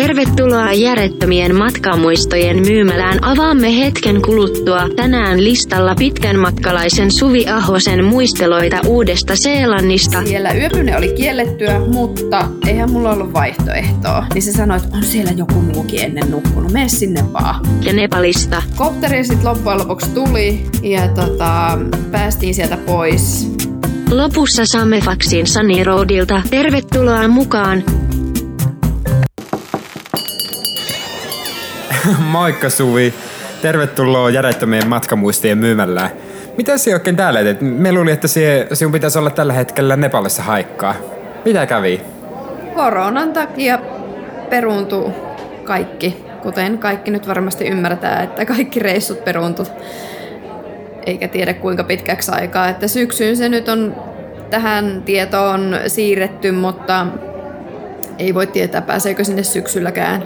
Tervetuloa järjettömien matkamuistojen myymälään. Avaamme hetken kuluttua tänään listalla pitkän matkalaisen Suvi Ahosen muisteloita uudesta Seelannista. Siellä yöpyminen oli kiellettyä, mutta eihän mulla ollut vaihtoehtoa. Niin se sanoi, että on siellä joku muukin ennen nukkunut, mene sinne vaan. Ja Nepalista. Kopteri sitten loppujen lopuksi tuli ja tota, päästiin sieltä pois. Lopussa saamme faksin Sunny Roadilta. Tervetuloa mukaan. Moikka Suvi. Tervetuloa järjettömien matkamuistien myymällä. Mitä se oikein täällä teet? Me luulin, että sinun pitäisi olla tällä hetkellä Nepalissa haikkaa. Mitä kävi? Koronan takia peruuntuu kaikki. Kuten kaikki nyt varmasti ymmärtää, että kaikki reissut peruuntuu. Eikä tiedä kuinka pitkäksi aikaa. Että syksyyn se nyt on tähän tietoon siirretty, mutta ei voi tietää pääseekö sinne syksylläkään.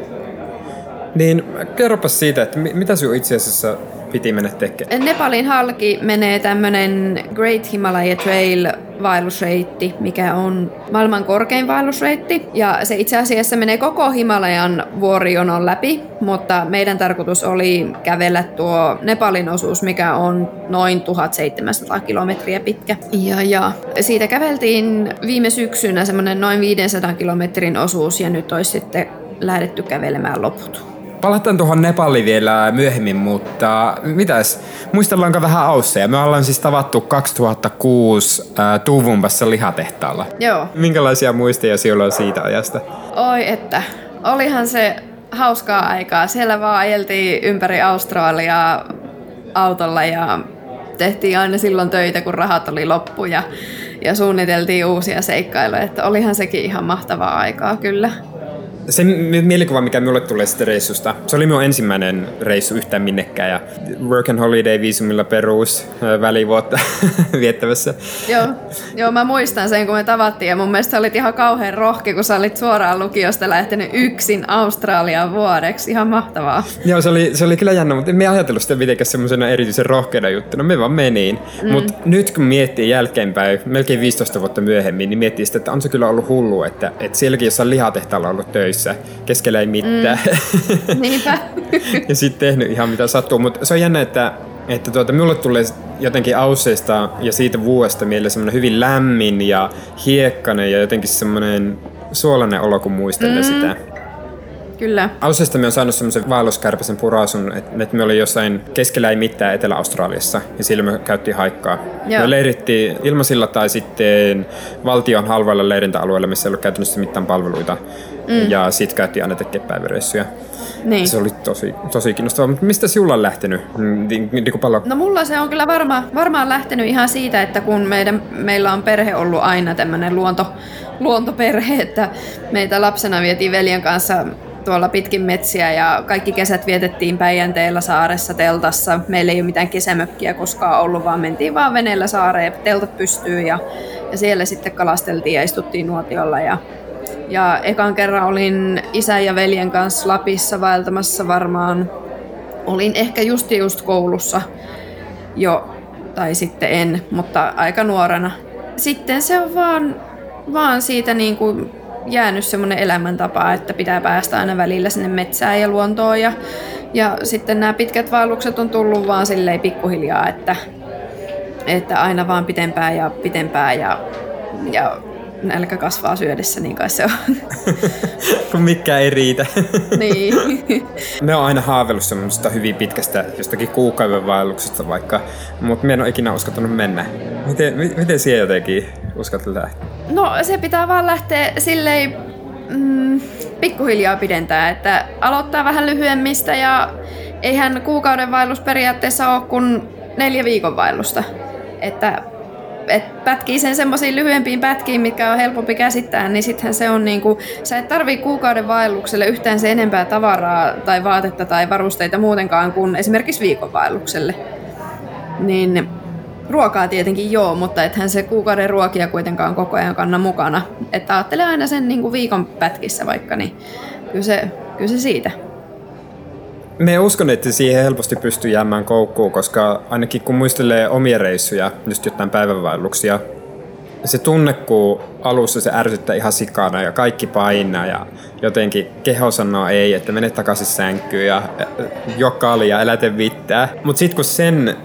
Niin kerropas siitä, että mitä sinun itse asiassa piti mennä tekemään? Nepalin halki menee tämmönen Great Himalaya Trail vaellusreitti, mikä on maailman korkein vaellusreitti. Ja se itse asiassa menee koko Himalajan vuorijonon läpi, mutta meidän tarkoitus oli kävellä tuo Nepalin osuus, mikä on noin 1700 kilometriä pitkä. Ja, ja siitä käveltiin viime syksynä semmoinen noin 500 kilometrin osuus ja nyt olisi sitten lähdetty kävelemään loput. Palataan tuohon Nepaliin vielä myöhemmin, mutta mitäs, muistellaanko vähän Ausseja? Me ollaan siis tavattu 2006 äh, Tuvumpassa lihatehtaalla. Joo. Minkälaisia muisteja sinulla on siitä ajasta? Oi että, olihan se hauskaa aikaa. Siellä vaan ajeltiin ympäri Australiaa autolla ja tehtiin aina silloin töitä, kun rahat oli loppu ja, ja suunniteltiin uusia seikkailuja. Että olihan sekin ihan mahtavaa aikaa kyllä se mielikuva, mikä minulle tulee sitten reissusta, se oli minun ensimmäinen reissu yhtään minnekään ja work and holiday viisumilla peruus välivuotta viettävässä. Joo, joo, mä muistan sen, kun me tavattiin ja mun mielestä olit ihan kauhean rohki, kun sä olit suoraan lukiosta lähtenyt yksin Australiaan vuodeksi. Ihan mahtavaa. Joo, se oli, se oli kyllä jännä, mutta me ajatellut sitä mitenkään semmoisena erityisen rohkeana juttuna. Me vaan meniin. Mm. Mutta nyt kun miettii jälkeenpäin, melkein 15 vuotta myöhemmin, niin miettii sitä, että on se kyllä ollut hullu, että, että sielläkin jossain lihatehtaalla ollut töissä töissä, keskellä ei mitään. Mm. Niinpä. ja sitten tehnyt ihan mitä sattuu. Mutta se on jännä, että, että tuota, minulle tulee jotenkin Ausseista ja siitä vuodesta mieleen semmoinen hyvin lämmin ja hiekkainen ja jotenkin semmoinen suolainen olo, kun muistelee mm. sitä. Kyllä. Ausseista me on saanut semmoisen vaelluskärpäsen purasun, että, että me oli jossain keskellä ei mitään Etelä-Australiassa ja sillä me käyttiin haikkaa. Joo. Me leirittiin ilmasilla tai sitten valtion halvoilla leirintäalueilla, missä ei ollut käytännössä mitään palveluita. Mm. Ja sit käytiin aina tekemään päiväreissuja. Niin. Se oli tosi, tosi kiinnostavaa. Mutta mistä sinulla on lähtenyt? Niin, niin No mulla se on kyllä varma, varmaan lähtenyt ihan siitä, että kun meidän, meillä on perhe ollut aina tämmöinen luonto, luontoperhe, että meitä lapsena vietiin veljen kanssa tuolla pitkin metsiä ja kaikki kesät vietettiin Päijänteellä saaressa teltassa. Meillä ei ole mitään kesämökkiä koskaan ollut, vaan mentiin vaan veneellä saareen, teltat pystyy ja, ja siellä sitten kalasteltiin ja istuttiin nuotiolla ja ja ekan kerran olin isän ja veljen kanssa Lapissa vaeltamassa varmaan. Olin ehkä just just koulussa jo, tai sitten en, mutta aika nuorena. Sitten se on vaan, vaan siitä niin kuin jäänyt semmoinen elämäntapa, että pitää päästä aina välillä sinne metsään ja luontoon. Ja, ja sitten nämä pitkät vaellukset on tullut vaan silleen pikkuhiljaa, että, että aina vaan pitempään ja pitempään ja, ja nälkä kasvaa syödessä, niin kai se on. Kun mikään ei riitä. niin. Me on aina haaveillut semmoista hyvin pitkästä jostakin kuukauden vaelluksesta vaikka, mutta me en ole ikinä uskaltanut mennä. Miten, miten siellä jotenkin uskaltat lähteä? No se pitää vaan lähteä silleen mm, pikkuhiljaa pidentää, että aloittaa vähän lyhyemmistä ja eihän kuukauden vaellus periaatteessa ole kuin neljä viikon vaellusta. Että et pätkii sen semmoisiin lyhyempiin pätkiin, mitkä on helpompi käsittää, niin sittenhän se on niinku, sä et tarvii kuukauden vaellukselle yhtään se enempää tavaraa tai vaatetta tai varusteita muutenkaan kuin esimerkiksi viikon vaellukselle. Niin ruokaa tietenkin joo, mutta ethän se kuukauden ruokia kuitenkaan koko ajan kanna mukana. Että ajattele aina sen niinku viikon pätkissä vaikka, niin kyllä se, kyllä se siitä. Me uskon, että siihen helposti pystyy jäämään koukkuun, koska ainakin kun muistelee omia reissuja, just jotain päivänvaelluksia, se tunne, kun alussa se ärsyttää ihan sikana ja kaikki painaa ja jotenkin keho sanoo ei, että mene takaisin sänkyyn ja jokali ja eläte vittää. Mutta sitten kun sen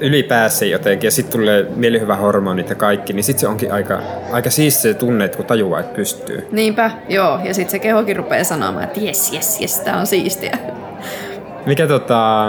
ylipäässä jotenkin ja sitten tulee mielihyvä hormonit ja kaikki, niin sitten se onkin aika, aika siisti se tunne, että kun tajuaa, että pystyy. Niinpä, joo. Ja sitten se kehokin rupeaa sanomaan, että jes, jes, jes, tää on siistiä. Mikä tota,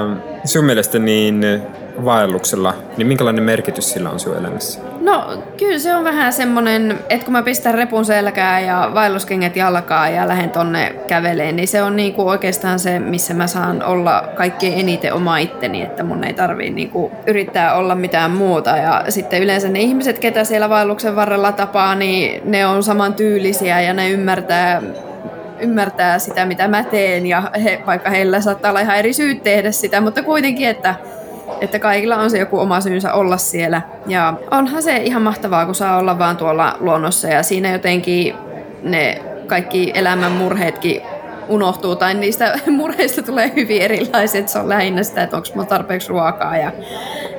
sun mielestä niin vaelluksella, niin minkälainen merkitys sillä on sun elämässä? No kyllä se on vähän semmonen, että kun mä pistän repun selkää ja vaelluskengät jalkaa ja lähden tonne käveleen, niin se on niinku oikeastaan se, missä mä saan olla kaikkein eniten oma itteni, että mun ei tarvii niinku yrittää olla mitään muuta. Ja sitten yleensä ne ihmiset, ketä siellä vaelluksen varrella tapaa, niin ne on saman tyylisiä ja ne ymmärtää ymmärtää sitä, mitä mä teen, ja he, vaikka heillä saattaa olla ihan eri syyt tehdä sitä, mutta kuitenkin, että että kaikilla on se joku oma syynsä olla siellä. Ja onhan se ihan mahtavaa, kun saa olla vaan tuolla luonnossa ja siinä jotenkin ne kaikki elämän murheetkin unohtuu tai niistä murheista tulee hyvin erilaiset. Se on lähinnä sitä, että onko mulla tarpeeksi ruokaa ja,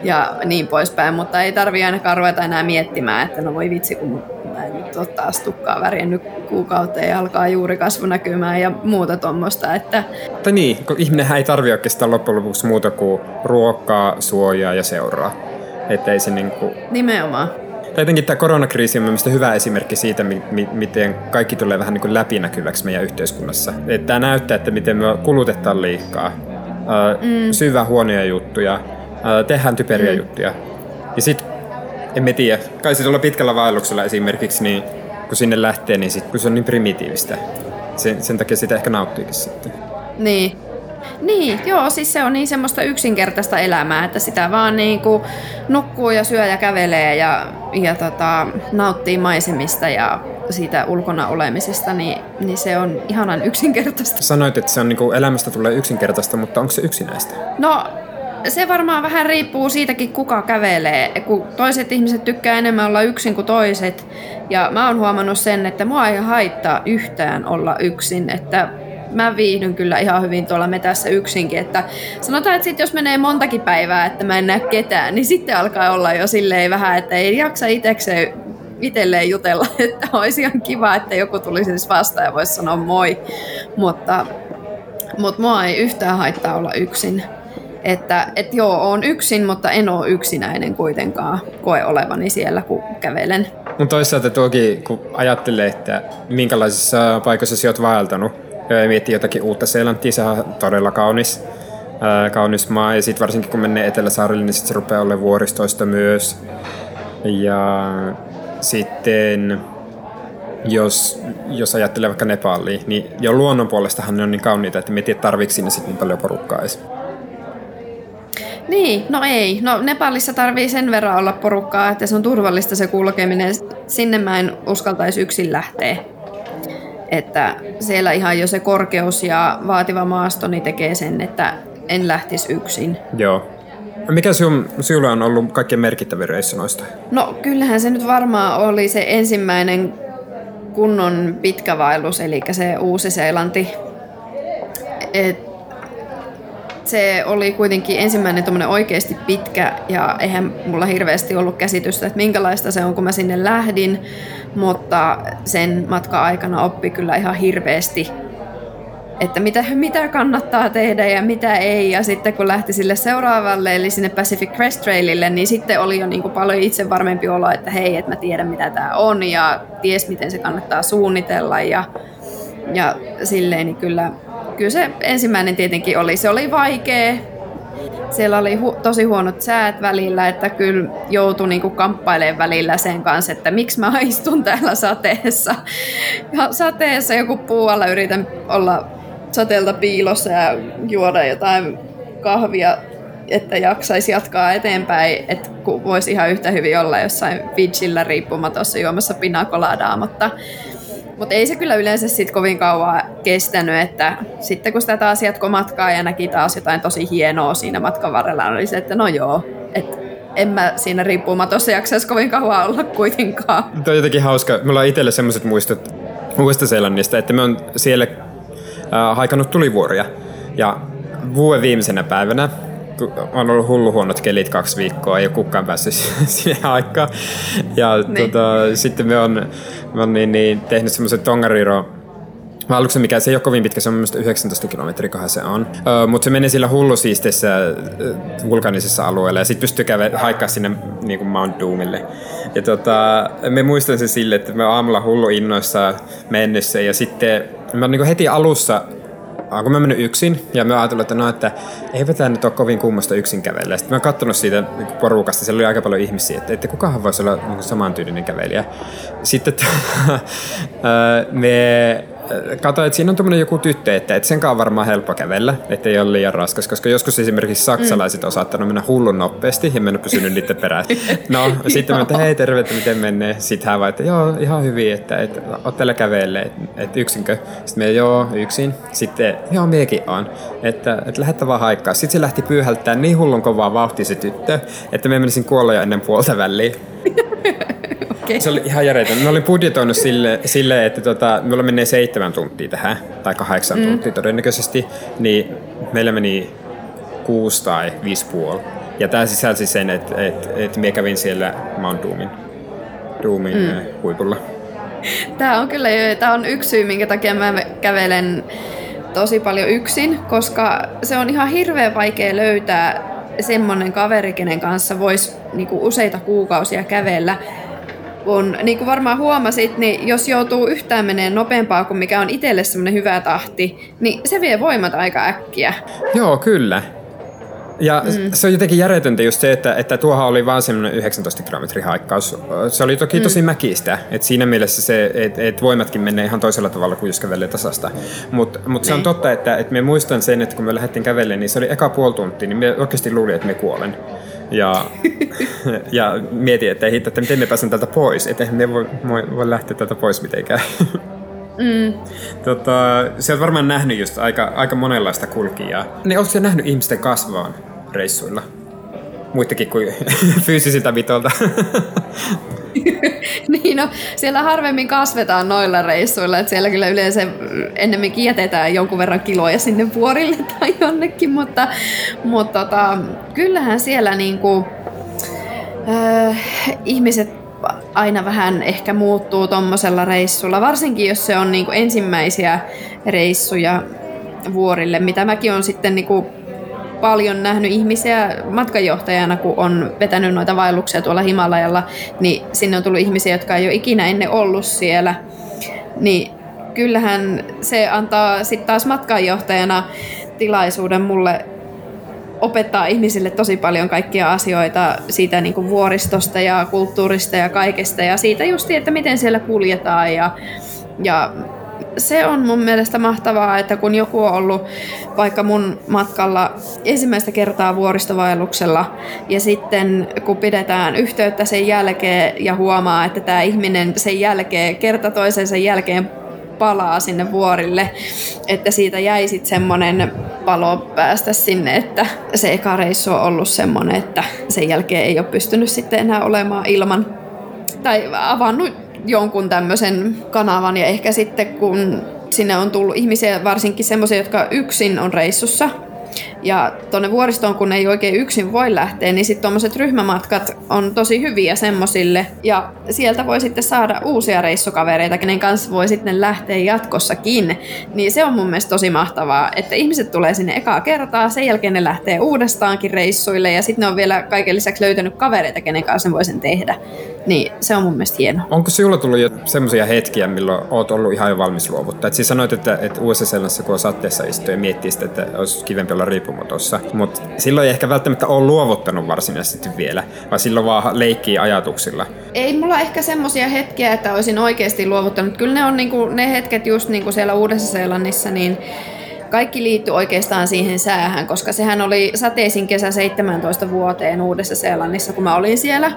ja niin poispäin, mutta ei tarvi ainakaan ruveta enää miettimään, että no voi vitsi, kun en nyt ole taas tukkaa värjännyt kuukauteen ja alkaa juuri kasvu näkymään ja muuta tuommoista. Että... Tai niin, kun ihminen ei tarvitse oikeastaan loppujen lopuksi muuta kuin ruokaa, suojaa ja seuraa. Että ei se niinku... Nimenomaan. Tai jotenkin tämä koronakriisi on mielestäni hyvä esimerkki siitä, mi- miten kaikki tulee vähän niin kuin läpinäkyväksi meidän yhteiskunnassa. Että tämä näyttää, että miten me kulutetaan liikaa, mm. syvää huonoja juttuja, tehdään typeriä mm. juttuja. Ja sitten, emme tiedä, kai se tuolla pitkällä vaelluksella esimerkiksi, niin kun sinne lähtee, niin sit, kun se on niin primitiivistä, sen, sen takia sitä ehkä nauttiikin sitten. Niin. Niin, joo, siis se on niin semmoista yksinkertaista elämää, että sitä vaan niin kuin nukkuu ja syö ja kävelee ja, ja tota, nauttii maisemista ja siitä ulkona olemisesta, niin, niin se on ihanan yksinkertaista. Sanoit, että se on niin kuin elämästä tulee yksinkertaista, mutta onko se yksinäistä? No se varmaan vähän riippuu siitäkin, kuka kävelee. Kun toiset ihmiset tykkää enemmän olla yksin kuin toiset. Ja mä oon huomannut sen, että mua ei haittaa yhtään olla yksin. Että mä viihdyn kyllä ihan hyvin tuolla metässä yksinkin. Että sanotaan, että sit jos menee montakin päivää, että mä en näe ketään, niin sitten alkaa olla jo silleen vähän, että ei jaksa itsekseen itselleen jutella, että olisi ihan kiva, että joku tulisi siis vastaan ja voisi sanoa moi. Mutta, mutta mua ei yhtään haittaa olla yksin. Että et joo, on yksin, mutta en ole yksinäinen kuitenkaan koe olevani siellä, kun kävelen. Mutta toisaalta tuokin, kun ajattelee, että minkälaisissa paikoissa sä oot vaeltanut, ja miettii jotakin uutta Seelantia, se on todella kaunis, ää, kaunis maa. Ja sitten varsinkin kun menee Etelä-Saarille, niin sitten se rupeaa olemaan vuoristoista myös. Ja sitten jos, jos ajattelee vaikka Nepalia, niin jo luonnon puolestahan ne on niin kauniita, että miettii, että tarvitsi sinne sitten niin paljon porukkaa edes. Niin, no ei. No Nepalissa tarvii sen verran olla porukkaa, että se on turvallista se kulkeminen. Sinne mä en uskaltaisi yksin lähteä. Että siellä ihan jo se korkeus ja vaativa maasto niin tekee sen, että en lähtisi yksin. Joo. Mikä sun, sinulla on ollut kaikkein merkittävin reissu noista? No kyllähän se nyt varmaan oli se ensimmäinen kunnon pitkä vaellus, eli se Uusi-Seelanti. Et se oli kuitenkin ensimmäinen tuommoinen oikeasti pitkä ja eihän mulla hirveästi ollut käsitystä, että minkälaista se on, kun mä sinne lähdin, mutta sen matka-aikana oppi kyllä ihan hirveästi että mitä, mitä kannattaa tehdä ja mitä ei. Ja sitten kun lähti sille seuraavalle, eli sinne Pacific Crest Trailille, niin sitten oli jo niin kuin paljon itse varmempi olo, että hei, että mä tiedän mitä tämä on ja ties miten se kannattaa suunnitella. Ja, ja silleen niin kyllä kyllä se ensimmäinen tietenkin oli. Se oli vaikea. Siellä oli hu- tosi huonot säät välillä, että kyllä joutui niinku kamppailemaan välillä sen kanssa, että miksi mä istun täällä sateessa. Ja sateessa joku puu alla yritän olla sateelta piilossa ja juoda jotain kahvia, että jaksaisi jatkaa eteenpäin, että voisi ihan yhtä hyvin olla jossain Fidjillä riippumatossa juomassa pinakoladaa, mutta mutta ei se kyllä yleensä sit kovin kauan kestänyt, että sitten kun sitä taas jatko matkaa ja näki taas jotain tosi hienoa siinä matkan varrella, oli se, että no joo, että en mä siinä riippumatossa jaksaisi kovin kauan olla kuitenkaan. Tuo on jotenkin hauska. Mulla on itselle semmoiset muistot Uudesta-Seelannista, että me on siellä äh, haikannut tulivuoria. Ja vuoden viimeisenä päivänä on ollut hullu huonot kelit kaksi viikkoa, ei ole kukaan päässyt siihen aikaan. Ja niin. tota, sitten me on, me on niin, niin, tehnyt semmoisen Tongariro Valluksen mikä se ei ole kovin pitkä, se on mielestäni 19 kilometriä kohan se on. Öö, Mutta se menee sillä hullusiisteessä vulkanisessa alueella ja sitten pystyy käydä haikkaa sinne niin kuin Mount Doomille. Ja tota, me muistan se sille, että me aamulla hullu innoissa mennessä ja sitten mä niin heti alussa kun mä mennyt yksin ja mä ajattelin, että no, että eipä tämä nyt ole kovin kummasta yksin kävellä. Sitten mä katsonut siitä porukasta, siellä oli aika paljon ihmisiä, että, että kukahan voisi olla niin samantyylinen kävelijä. Sitten me Kato, että siinä on tuommoinen joku tyttö, että, että sen on varmaan helppo kävellä, ettei ole liian raskas, koska joskus esimerkiksi saksalaiset on saattanut mennä hullun nopeasti ja mennä pysynyt niiden perään. No, sitten mä että hei terve, että miten menee. Sitten hän vaan, että joo, ihan hyvin, että, että oot täällä kävelle, että, että yksinkö. Sitten me joo, yksin. Sitten joo, miekin on, että, että lähdettä vaan haikkaa. Sitten se lähti pyyhältää niin hullun kovaa vauhtia se tyttö, että me menisin kuolla jo ennen puolta väliin. Okay. Se oli ihan järjetön. Mä olin budjetoinut sille, sille että tota, mulla menee seitsemän tuntia tähän, tai kahdeksan mm. tuntia todennäköisesti, niin meillä meni kuusi tai viisi puoli. Ja tämä sisälsi sen, että et, et minä kävin siellä Mount Doomin, Doomin mm. Eh, huipulla. Tämä on kyllä tämä on yksi syy, minkä takia mä kävelen tosi paljon yksin, koska se on ihan hirveän vaikea löytää semmoinen kaveri, kenen kanssa voisi niinku useita kuukausia kävellä kun niin kuin varmaan huomasit, niin jos joutuu yhtään menee nopeampaa kuin mikä on itselle semmoinen hyvä tahti, niin se vie voimat aika äkkiä. Joo, kyllä. Ja mm. se on jotenkin järjetöntä just se, että, että tuohan oli vain semmoinen 19 kilometrin haikkaus. Se oli toki tosi mm. mäkistä, että siinä mielessä se, että et voimatkin menee ihan toisella tavalla kuin jos kävelee tasasta. Mutta mut se on niin. totta, että, että me muistan sen, että kun me lähdettiin kävelemään, niin se oli eka puoli tuntia, niin me oikeasti luulin, että me kuolen. Ja, ja mietin, että hitto, että miten me pääsen täältä pois. Että me voi, voi, voi lähteä täältä pois mitenkään. Mm. Tota, sä oot varmaan nähnyt just aika, aika monenlaista kulkijaa. Niin ootko nähnyt ihmisten kasvaan reissuilla? Muitakin kuin fyysisiltä vitolta. niin no, siellä harvemmin kasvetaan noilla reissuilla, että siellä kyllä yleensä ennemmin jätetään jonkun verran kiloja sinne vuorille tai jonnekin, mutta, mutta tota, kyllähän siellä niinku, äh, ihmiset aina vähän ehkä muuttuu tuommoisella reissulla, varsinkin jos se on niinku ensimmäisiä reissuja vuorille, mitä mäkin on sitten niinku paljon nähnyt ihmisiä matkanjohtajana, kun on vetänyt noita vaelluksia tuolla Himalajalla, niin sinne on tullut ihmisiä, jotka ei ole ikinä ennen ollut siellä. Niin kyllähän se antaa sitten taas matkanjohtajana tilaisuuden mulle opettaa ihmisille tosi paljon kaikkia asioita siitä niin kuin vuoristosta ja kulttuurista ja kaikesta ja siitä just, että miten siellä kuljetaan ja, ja se on mun mielestä mahtavaa, että kun joku on ollut vaikka mun matkalla ensimmäistä kertaa vuoristovaelluksella ja sitten kun pidetään yhteyttä sen jälkeen ja huomaa, että tämä ihminen sen jälkeen, kerta toisensa jälkeen palaa sinne vuorille, että siitä jäi sitten semmoinen palo päästä sinne, että se eka reissu on ollut semmoinen, että sen jälkeen ei ole pystynyt sitten enää olemaan ilman tai avannut jonkun tämmöisen kanavan. Ja ehkä sitten kun sinne on tullut ihmisiä, varsinkin semmoisia, jotka yksin on reissussa, ja tuonne vuoristoon, kun ei oikein yksin voi lähteä, niin sitten tuommoiset ryhmämatkat on tosi hyviä semmosille. Ja sieltä voi sitten saada uusia reissukavereita, kenen kanssa voi sitten lähteä jatkossakin. Niin se on mun mielestä tosi mahtavaa, että ihmiset tulee sinne ekaa kertaa, sen jälkeen ne lähtee uudestaankin reissuille ja sitten ne on vielä kaiken lisäksi löytänyt kavereita, kenen kanssa ne voi sen tehdä. Niin se on mun mielestä hienoa. Onko sinulla tullut jo semmoisia hetkiä, milloin oot ollut ihan jo valmis luovuttaa? Et siis sanoit, että, että USA-Seelannassa kun on satteessa istuu ja miettii sitä, että olisi kivempi olla riippumatossa. Mutta silloin ei ehkä välttämättä ole luovuttanut varsinaisesti vielä, vaan silloin vaan leikkii ajatuksilla. Ei mulla ehkä semmoisia hetkiä, että olisin oikeasti luovuttanut. Kyllä ne on niinku, ne hetket just niinku siellä Uudessa-Seelannissa, niin kaikki liittyy oikeastaan siihen säähän, koska sehän oli sateisin kesä 17 vuoteen Uudessa-Seelannissa, kun mä olin siellä.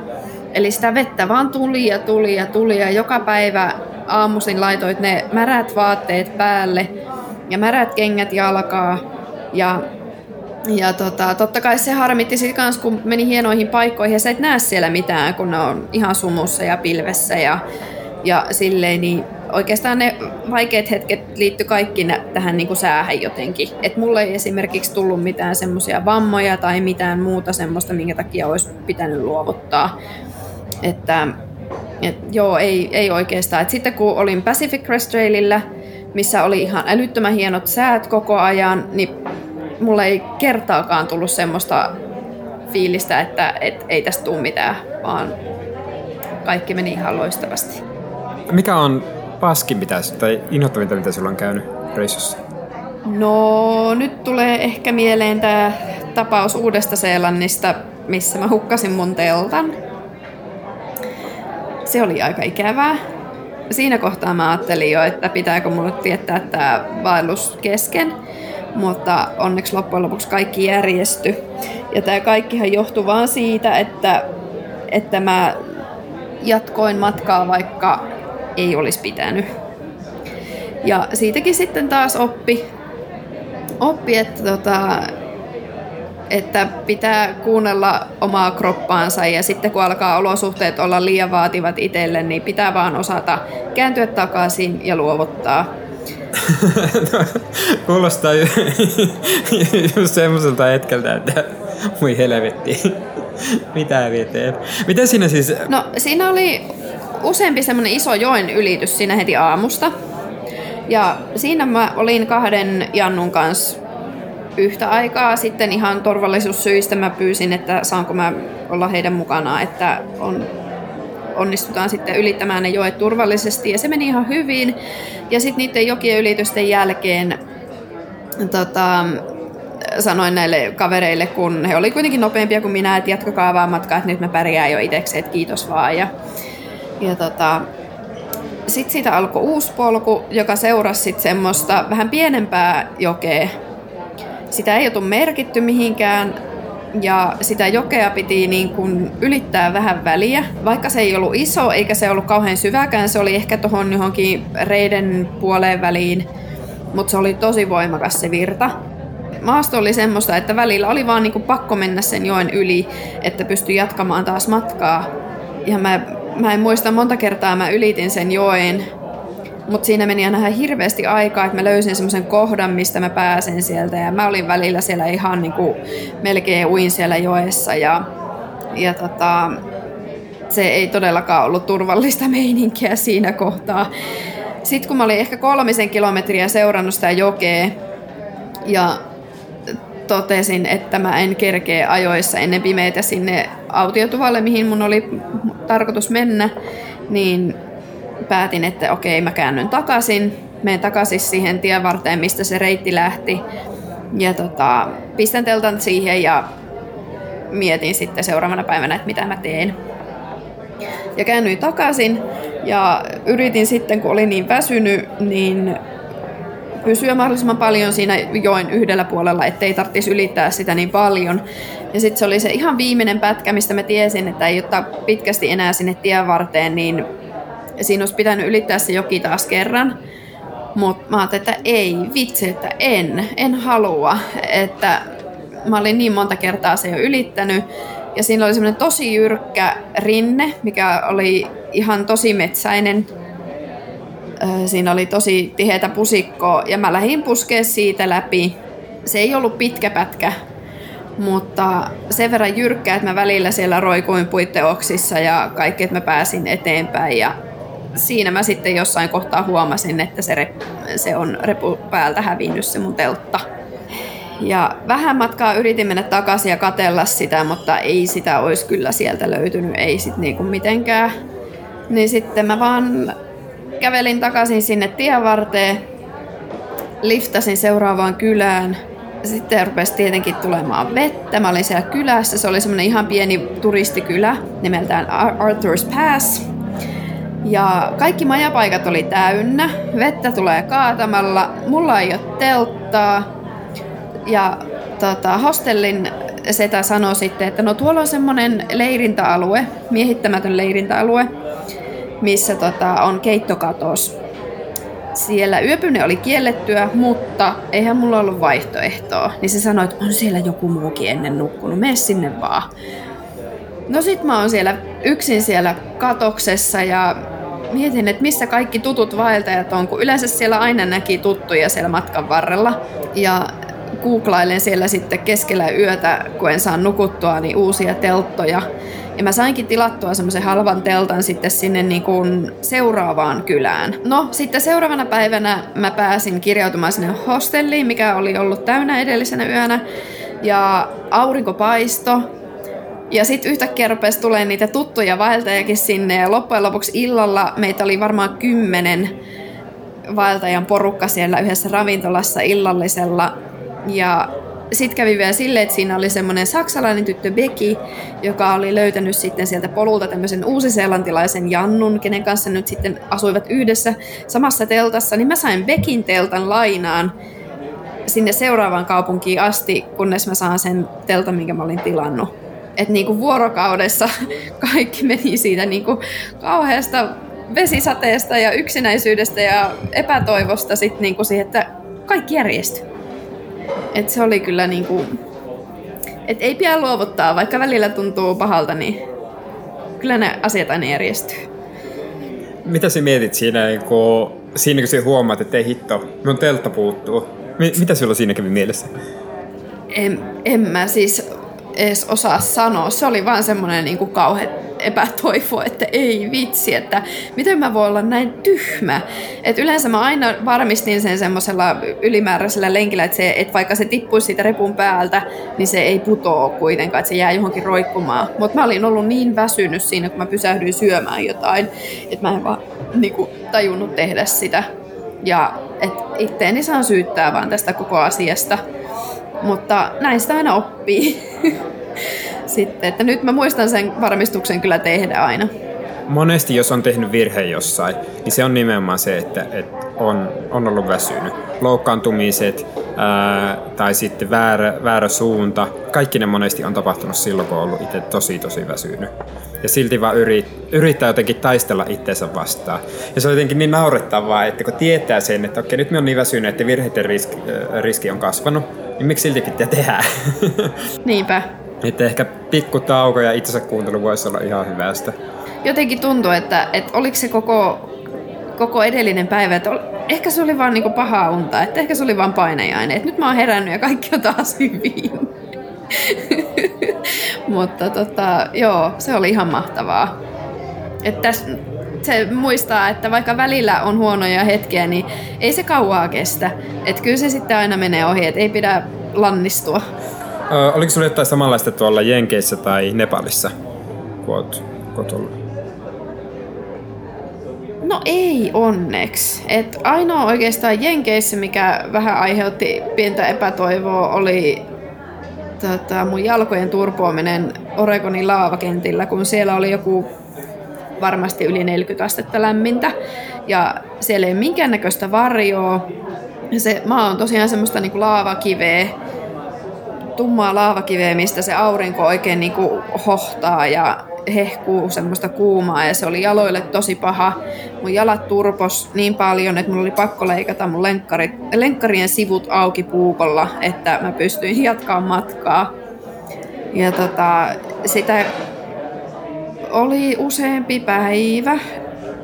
Eli sitä vettä vaan tuli ja tuli ja tuli ja joka päivä aamuisin laitoit ne märät vaatteet päälle ja märät kengät jalkaa ja ja tota, totta kai se harmitti sitten kans, kun meni hienoihin paikkoihin ja sä et näe siellä mitään, kun ne on ihan sumussa ja pilvessä ja Ja silleen niin oikeastaan ne vaikeat hetket liittyy kaikki tähän niin kuin säähän jotenkin. Et mulle ei esimerkiksi tullut mitään semmoisia vammoja tai mitään muuta semmoista, minkä takia olisi pitänyt luovuttaa. Että et joo, ei, ei oikeastaan. Et sitten kun olin Pacific Crest Trailillä, missä oli ihan älyttömän hienot säät koko ajan, niin mulle ei kertaakaan tullut semmoista fiilistä, että et ei tästä tule mitään, vaan kaikki meni ihan loistavasti. Mikä on paskin pitäisi, tai innoittavinta, mitä sulla on käynyt reissussa? No, nyt tulee ehkä mieleen tämä tapaus Uudesta Seelannista, missä mä hukkasin mun teltan. Se oli aika ikävää. Siinä kohtaa mä ajattelin jo, että pitääkö mulle viettää tämä vaellus kesken, mutta onneksi loppujen lopuksi kaikki järjesty. Ja tämä kaikkihan johtui vaan siitä, että, että mä jatkoin matkaa, vaikka ei olisi pitänyt. Ja siitäkin sitten taas oppi, oppi että, tota, että pitää kuunnella omaa kroppaansa ja sitten kun alkaa olosuhteet olla liian vaativat itselle, niin pitää vaan osata kääntyä takaisin ja luovuttaa. Kuulostaa just semmoiselta hetkeltä, että mui helvetti. Mitä vieteen? Miten siinä siis... No siinä oli useampi semmoinen iso joen ylitys siinä heti aamusta. Ja siinä mä olin kahden Jannun kanssa yhtä aikaa. Sitten ihan turvallisuussyistä mä pyysin, että saanko mä olla heidän mukanaan, että on, onnistutaan sitten ylittämään ne joet turvallisesti. Ja se meni ihan hyvin. Ja sitten niiden jokien ylitysten jälkeen tota, sanoin näille kavereille, kun he oli kuitenkin nopeampia kuin minä, että jatkakaa vaan matkaa, että nyt mä pärjään jo itseksi, että kiitos vaan. Ja ja tota, sitten siitä alkoi uusi polku, joka seurasi sitten semmoista vähän pienempää jokea. Sitä ei oltu merkitty mihinkään, ja sitä jokea piti niin kuin ylittää vähän väliä. Vaikka se ei ollut iso eikä se ollut kauhean syväkään, se oli ehkä tuohon johonkin reiden puoleen väliin, mutta se oli tosi voimakas se virta. Maasto oli semmoista, että välillä oli vaan niin kuin pakko mennä sen joen yli, että pystyi jatkamaan taas matkaa. Ja mä mä en muista monta kertaa mä ylitin sen joen, mutta siinä meni aina ihan hirveästi aikaa, että mä löysin semmoisen kohdan, mistä mä pääsen sieltä. Ja mä olin välillä siellä ihan niin kuin melkein uin siellä joessa. Ja, ja tota, se ei todellakaan ollut turvallista meininkiä siinä kohtaa. Sitten kun mä olin ehkä kolmisen kilometriä seurannut sitä jokea ja totesin, että mä en kerkeä ajoissa ennen pimeitä sinne autiotuvalle, mihin mun oli tarkoitus mennä, niin päätin, että okei, mä käännyn takaisin. Menen takaisin siihen tien varteen, mistä se reitti lähti. Ja tota, pistän teltan siihen ja mietin sitten seuraavana päivänä, että mitä mä teen. Ja käännyin takaisin ja yritin sitten, kun olin niin väsynyt, niin pysyä mahdollisimman paljon siinä joen yhdellä puolella, ettei tarvitsisi ylittää sitä niin paljon. Ja sitten se oli se ihan viimeinen pätkä, mistä mä tiesin, että ei ottaa pitkästi enää sinne tien varteen, niin siinä olisi pitänyt ylittää se joki taas kerran. Mutta mä ajattelin, että ei, vitsi, että en, en halua. Että mä olin niin monta kertaa se jo ylittänyt. Ja siinä oli semmoinen tosi jyrkkä rinne, mikä oli ihan tosi metsäinen Siinä oli tosi tiheitä pusikkoa ja mä lähdin puskea siitä läpi. Se ei ollut pitkä pätkä, mutta sen verran jyrkkä, että mä välillä siellä roikuin puitteoksissa ja kaikki, että mä pääsin eteenpäin. Ja siinä mä sitten jossain kohtaa huomasin, että se, rep, se on repu päältä hävinnyt se mun teltta. Ja vähän matkaa yritin mennä takaisin ja katella sitä, mutta ei sitä olisi kyllä sieltä löytynyt, ei sitten niinku mitenkään. Niin sitten mä vaan kävelin takaisin sinne tienvarteen, liftasin seuraavaan kylään. Sitten rupesi tietenkin tulemaan vettä. Mä olin siellä kylässä. Se oli semmoinen ihan pieni turistikylä nimeltään Arthur's Pass. Ja kaikki majapaikat oli täynnä. Vettä tulee kaatamalla. Mulla ei ole telttaa. Ja tota, hostellin setä sanoi sitten, että no tuolla on semmoinen leirintäalue, miehittämätön leirintäalue, missä tota, on keittokatos. Siellä yöpyminen oli kiellettyä, mutta eihän mulla ollut vaihtoehtoa. Niin se sanoi, että on siellä joku muukin ennen nukkunut, mene sinne vaan. No sit mä oon siellä yksin siellä katoksessa ja mietin, että missä kaikki tutut vaeltajat on, kun yleensä siellä aina näki tuttuja siellä matkan varrella. Ja googlailen siellä sitten keskellä yötä, kun en saa nukuttua, niin uusia telttoja. Ja mä sainkin tilattua semmoisen halvan teltan sitten sinne niin kuin seuraavaan kylään. No, sitten seuraavana päivänä mä pääsin kirjautumaan sinne hostelliin, mikä oli ollut täynnä edellisenä yönä. Ja aurinko paisto, ja sitten yhtäkkiä rupesi tulee niitä tuttuja vaeltajakin sinne ja loppujen lopuksi illalla meitä oli varmaan kymmenen vaeltajan porukka siellä yhdessä ravintolassa illallisella. Ja sitten kävi vielä silleen, että siinä oli semmoinen saksalainen tyttö Becky, joka oli löytänyt sitten sieltä polulta tämmöisen uusiseelantilaisen Jannun, kenen kanssa nyt sitten asuivat yhdessä samassa teltassa, niin mä sain Bekin teltan lainaan sinne seuraavaan kaupunkiin asti, kunnes mä saan sen teltan, minkä mä olin tilannut. Että niinku vuorokaudessa kaikki meni siitä niinku kauheasta vesisateesta ja yksinäisyydestä ja epätoivosta sit niinku siihen, että kaikki järjestyi. Et se oli kyllä niinku, et ei pidä luovuttaa, vaikka välillä tuntuu pahalta, niin kyllä ne asiat aina järjestyy. Mitä sä mietit siinä, kun, siinä kun sä huomaat, että ei hitto, mun teltta puuttuu? Mitä sulla siinä kävi mielessä? En, en mä siis edes osaa sanoa. Se oli vaan semmoinen niin kauhean epätoivo, että ei vitsi, että miten mä voin olla näin tyhmä. Et yleensä mä aina varmistin sen semmoisella ylimääräisellä lenkillä, että, se, että vaikka se tippuisi siitä repun päältä, niin se ei putoo kuitenkaan, että se jää johonkin roikkumaan. Mutta mä olin ollut niin väsynyt siinä, kun mä pysähdyin syömään jotain, että mä en vaan niin kuin, tajunnut tehdä sitä. Ja että itteeni saan syyttää vaan tästä koko asiasta. Mutta näistä aina oppii. Sitten, että nyt mä muistan sen varmistuksen kyllä tehdä aina. Monesti, jos on tehnyt virhe jossain, niin se on nimenomaan se, että, että on, on ollut väsynyt. Loukkaantumiset ää, tai sitten väärä, väärä suunta, kaikki ne monesti on tapahtunut silloin, kun on ollut itse tosi tosi väsynyt. Ja silti vaan yrit, yrittää jotenkin taistella itseensä vastaan. Ja se on jotenkin niin naurettavaa, että kun tietää sen, että okei, nyt me on niin väsynyt, että virheiden riski, riski on kasvanut, niin miksi silti pitää tehdä? Niinpä. Että ehkä pikku tauko ja itsensä kuuntelu voisi olla ihan hyvästä. Jotenkin tuntuu, että, että oliko se koko, koko edellinen päivä, että ehkä se oli vaan niinku paha unta, että ehkä se oli vaan painejainen. Että nyt mä oon herännyt ja kaikki on taas hyvin. Mutta tota, joo, se oli ihan mahtavaa. Että täs, se muistaa, että vaikka välillä on huonoja hetkiä, niin ei se kauaa kestä. Että kyllä se sitten aina menee ohi, että ei pidä lannistua. Ö, oliko sinulla jotain samanlaista tuolla Jenkeissä tai Nepalissa, kun olet, No ei onneksi. Et ainoa oikeastaan Jenkeissä, mikä vähän aiheutti pientä epätoivoa, oli tota, mun jalkojen turpoaminen Oregonin laavakentillä, kun siellä oli joku varmasti yli 40 astetta lämmintä ja siellä ei ole minkäännäköistä varjoa. Se maa on tosiaan semmoista niin kuin laavakiveä, tummaa laavakiveä, mistä se aurinko oikein niin kuin hohtaa ja hehkuu semmoista kuumaa ja se oli jaloille tosi paha. Mun jalat turpos niin paljon, että mulla oli pakko leikata mun lenkkarit, lenkkarien sivut auki puukolla, että mä pystyin jatkaa matkaa. Ja tota, sitä oli useampi päivä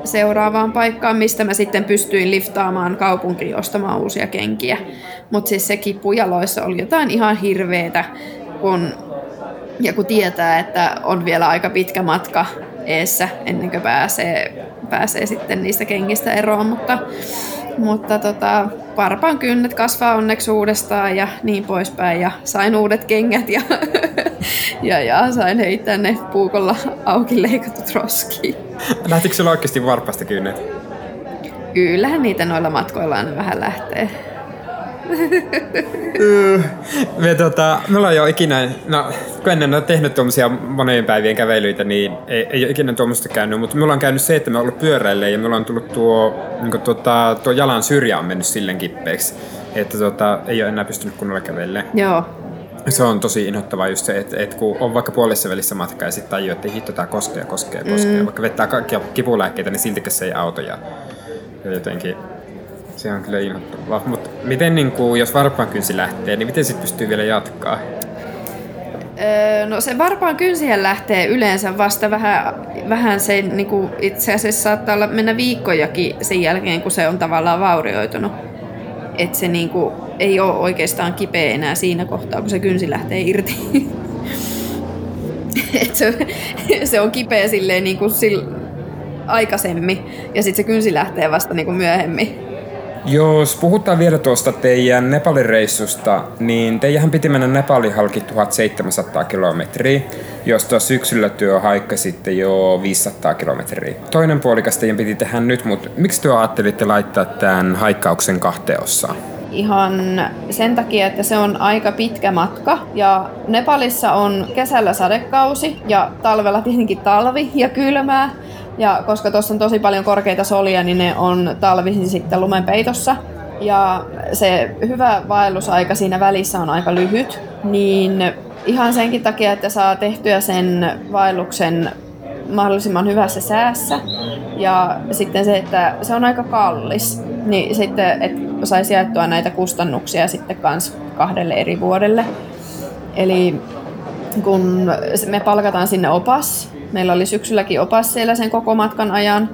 seuraavaan paikkaan, mistä mä sitten pystyin liftaamaan kaupunkiin ostamaan uusia kenkiä. Mutta siis se kipu jaloissa oli jotain ihan hirveetä, kun, ja kun tietää, että on vielä aika pitkä matka eessä ennen kuin pääsee, pääsee sitten niistä kengistä eroon, mutta, mutta tota, varpaan kynnet kasvaa onneksi uudestaan ja niin poispäin ja sain uudet kengät ja, ja, ja sain heittää ne puukolla auki leikatut roskiin. Lähtikö sulla oikeasti varpasta kynnet? Kyllähän niitä noilla matkoilla aina vähän lähtee. Me, tota, me ollaan jo ikinä, no kun ennen on tehnyt tuommoisia monien päivien kävelyitä, niin ei, ei ole ikinä tuommoista käynyt, mutta me ollaan käynyt se, että me ollaan pyöräille ja me ollaan tullut tuo, niin tuota, tuo jalan syrjä on mennyt silleen kippeeksi, että tota, ei ole enää pystynyt kunnolla kävelemään. Joo. Se on tosi inhottavaa just se, että, että kun on vaikka puolessa välissä matka ja sitten tajuu, että hitto tää koskee, koskee, koskee. Mm. Vaikka vettää kaikkia kipulääkkeitä, niin siltikään se ei auto ja, ja jotenkin se on kyllä inhottavaa. Mutta miten, niin kuin, jos varpaan kynsi lähtee, niin miten sitten pystyy vielä jatkaa? Öö, no se varpaan kynsihän lähtee yleensä vasta vähän vähän se niin kuin itse asiassa saattaa olla mennä viikkojakin sen jälkeen, kun se on tavallaan vaurioitunut. Että se niin kuin, ei ole oikeastaan kipeä enää siinä kohtaa, kun se kynsi lähtee irti. Et se, se on kipeä silleen niin kuin sil, aikaisemmin ja sitten se kynsi lähtee vasta niin kuin myöhemmin. Jos puhutaan vielä tuosta teidän Nepalin reissusta, niin teijähän piti mennä Nepalin halki 1700 kilometriä, josta syksyllä työ haikka sitten jo 500 kilometriä. Toinen puolikas teidän piti tehdä nyt, mutta miksi työ ajattelitte laittaa tämän haikkauksen kahteen osaan? Ihan sen takia, että se on aika pitkä matka ja Nepalissa on kesällä sadekausi ja talvella tietenkin talvi ja kylmää. Ja koska tuossa on tosi paljon korkeita solia, niin ne on talvisin sitten lumen peitossa. Ja se hyvä vaellusaika siinä välissä on aika lyhyt, niin ihan senkin takia, että saa tehtyä sen vaelluksen mahdollisimman hyvässä säässä. Ja sitten se, että se on aika kallis, niin sitten, että saisi jaettua näitä kustannuksia sitten kans kahdelle eri vuodelle. Eli kun me palkataan sinne opas, Meillä oli syksylläkin opas siellä sen koko matkan ajan.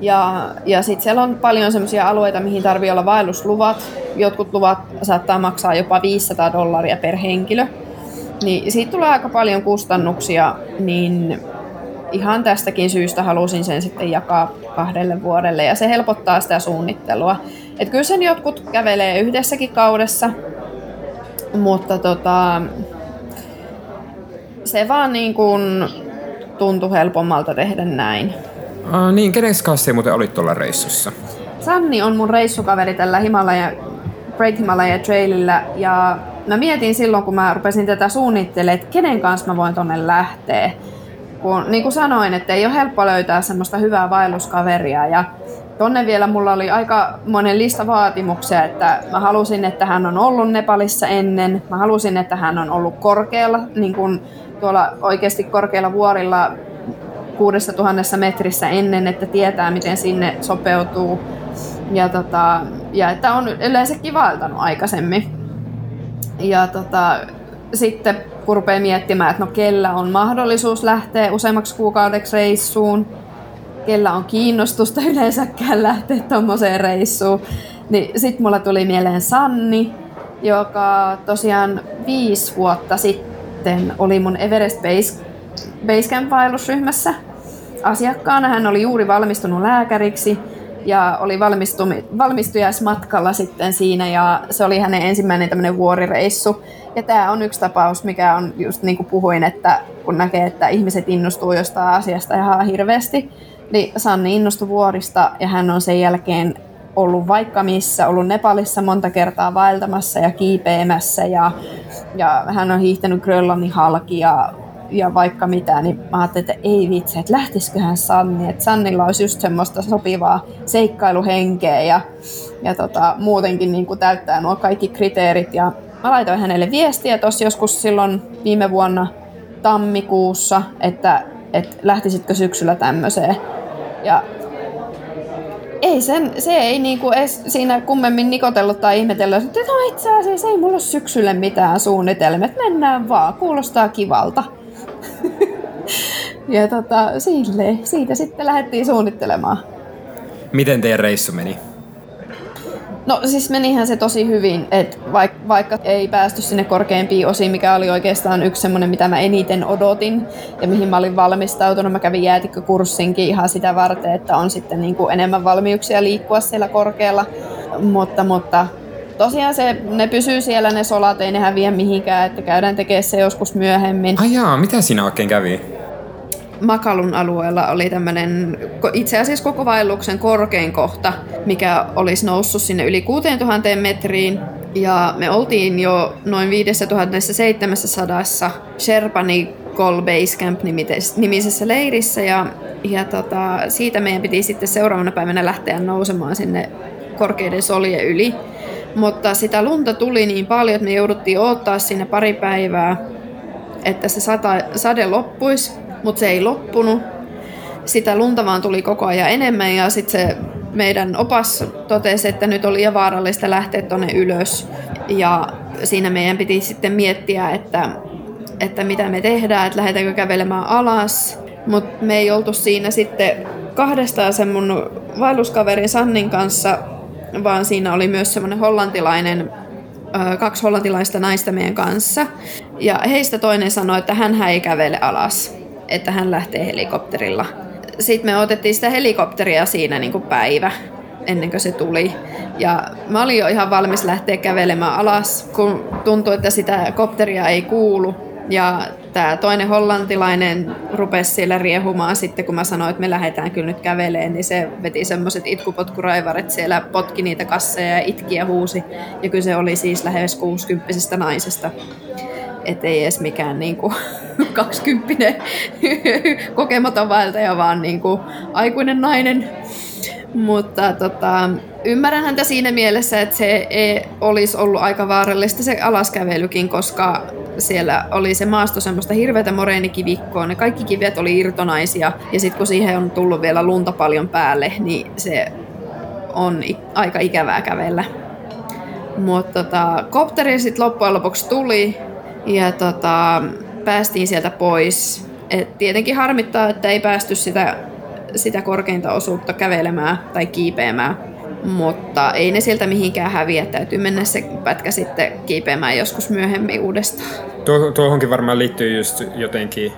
Ja, ja sitten siellä on paljon sellaisia alueita, mihin tarvii olla vaellusluvat. Jotkut luvat saattaa maksaa jopa 500 dollaria per henkilö. Niin siitä tulee aika paljon kustannuksia, niin ihan tästäkin syystä halusin sen sitten jakaa kahdelle vuodelle ja se helpottaa sitä suunnittelua. Et kyllä sen jotkut kävelee yhdessäkin kaudessa, mutta tota, se vaan niin kuin tuntui helpommalta tehdä näin. Uh, niin, kenen kanssa muuten olit tuolla reissussa? Sanni on mun reissukaveri tällä Himalaya, Great Himalaya Trailillä ja mä mietin silloin, kun mä rupesin tätä suunnittelemaan, että kenen kanssa mä voin tonne lähteä. Kun, niin kuin sanoin, että ei ole helppo löytää semmoista hyvää vaelluskaveria ja tonne vielä mulla oli aika monen lista vaatimuksia, että mä halusin, että hän on ollut Nepalissa ennen, mä halusin, että hän on ollut korkealla, niin kuin tuolla oikeasti korkeilla vuorilla 6000 metrissä ennen, että tietää, miten sinne sopeutuu. Ja, tota, ja että on yleensäkin vaeltanut aikaisemmin. Ja tota, sitten kun rupeaa miettimään, että no kellä on mahdollisuus lähteä useammaksi kuukaudeksi reissuun, kellä on kiinnostusta yleensäkään lähteä tuommoiseen reissuun, niin sitten mulla tuli mieleen Sanni, joka tosiaan viisi vuotta sitten sitten oli mun Everest Base, Basecamp-vaellusryhmässä asiakkaana. Hän oli juuri valmistunut lääkäriksi ja oli valmistujaismatkalla sitten siinä ja se oli hänen ensimmäinen tämmöinen vuorireissu. Ja tämä on yksi tapaus, mikä on just niin kuin puhuin, että kun näkee, että ihmiset innostuu jostain asiasta ihan hirveästi, niin Sanni innostui vuorista ja hän on sen jälkeen ollut vaikka missä, ollut Nepalissa monta kertaa vaeltamassa ja kiipeämässä ja, ja hän on hiihtänyt Grönlannin halki ja, ja vaikka mitä, niin mä ajattelin, että ei vitsi, että lähtisiköhän Sanni, että Sannilla olisi just semmoista sopivaa seikkailuhenkeä ja, ja tota, muutenkin niin kuin täyttää nuo kaikki kriteerit ja mä laitoin hänelle viestiä tuossa joskus silloin viime vuonna tammikuussa, että, että lähtisitkö syksyllä tämmöiseen. Ja ei sen, se ei niinku edes siinä kummemmin nikotellut tai ihmetellyt, että no itse asiassa ei mulla ole syksylle mitään suunnitelmia, että mennään vaan, kuulostaa kivalta. ja tota, sille, siitä sitten lähdettiin suunnittelemaan. Miten teidän reissu meni? No siis menihän se tosi hyvin, että vaikka, vaikka ei päästy sinne korkeimpiin osiin, mikä oli oikeastaan yksi semmoinen, mitä mä eniten odotin ja mihin mä olin valmistautunut. Mä kävin jäätikkökurssinkin ihan sitä varten, että on sitten niin kuin enemmän valmiuksia liikkua siellä korkealla. Mutta, mutta tosiaan se, ne pysyy siellä ne solat, ei ne häviä mihinkään, että käydään tekemään se joskus myöhemmin. Ai jaa, mitä siinä oikein kävi? Makalun alueella oli tämmöinen itse asiassa koko vaelluksen korkein kohta, mikä olisi noussut sinne yli 6000 metriin. Ja me oltiin jo noin 5700 Sherpani Gold Base Camp nimisessä leirissä ja, ja tota, siitä meidän piti sitten seuraavana päivänä lähteä nousemaan sinne korkeiden solien yli. Mutta sitä lunta tuli niin paljon, että me jouduttiin odottaa sinne pari päivää, että se sata, sade loppuisi mutta se ei loppunut. Sitä lunta vaan tuli koko ajan enemmän ja sitten se meidän opas totesi, että nyt oli vaarallista lähteä tuonne ylös. Ja siinä meidän piti sitten miettiä, että, että mitä me tehdään, että lähdetäänkö kävelemään alas Mutta me ei oltu siinä sitten kahdestaan sen mun vaelluskaverin Sannin kanssa, vaan siinä oli myös semmoinen hollantilainen, kaksi hollantilaista naista meidän kanssa. Ja heistä toinen sanoi, että hän ei kävele alas, että hän lähtee helikopterilla. Sitten me otettiin sitä helikopteria siinä niin kuin päivä ennen kuin se tuli. Ja mä olin jo ihan valmis lähteä kävelemään alas, kun tuntui, että sitä kopteria ei kuulu. Ja tämä toinen hollantilainen rupesi siellä riehumaan sitten, kun mä sanoin, että me lähdetään kyllä nyt käveleen, niin se veti semmoiset itkupotkuraivaret siellä, potki niitä kasseja ja itki ja huusi. Ja kyllä se oli siis lähes 60 naisesta. Että ei edes mikään niinku 20 kokematon vaeltaja, vaan niinku aikuinen nainen. Mutta tota, ymmärrän häntä siinä mielessä, että se ei olisi ollut aika vaarallista se alaskävelykin, koska siellä oli se maasto semmoista hirveätä moreenikivikkoa, ne kaikki kivet oli irtonaisia ja sitten kun siihen on tullut vielä lunta paljon päälle, niin se on aika ikävää kävellä. Mutta tota, kopteri sitten loppujen lopuksi tuli ja tota, päästiin sieltä pois. Et tietenkin harmittaa, että ei päästy sitä, sitä korkeinta osuutta kävelemään tai kiipeämään mutta ei ne sieltä mihinkään häviä. Täytyy mennä se pätkä sitten kiipeämään joskus myöhemmin uudestaan. Tuo, tuohonkin varmaan liittyy just jotenkin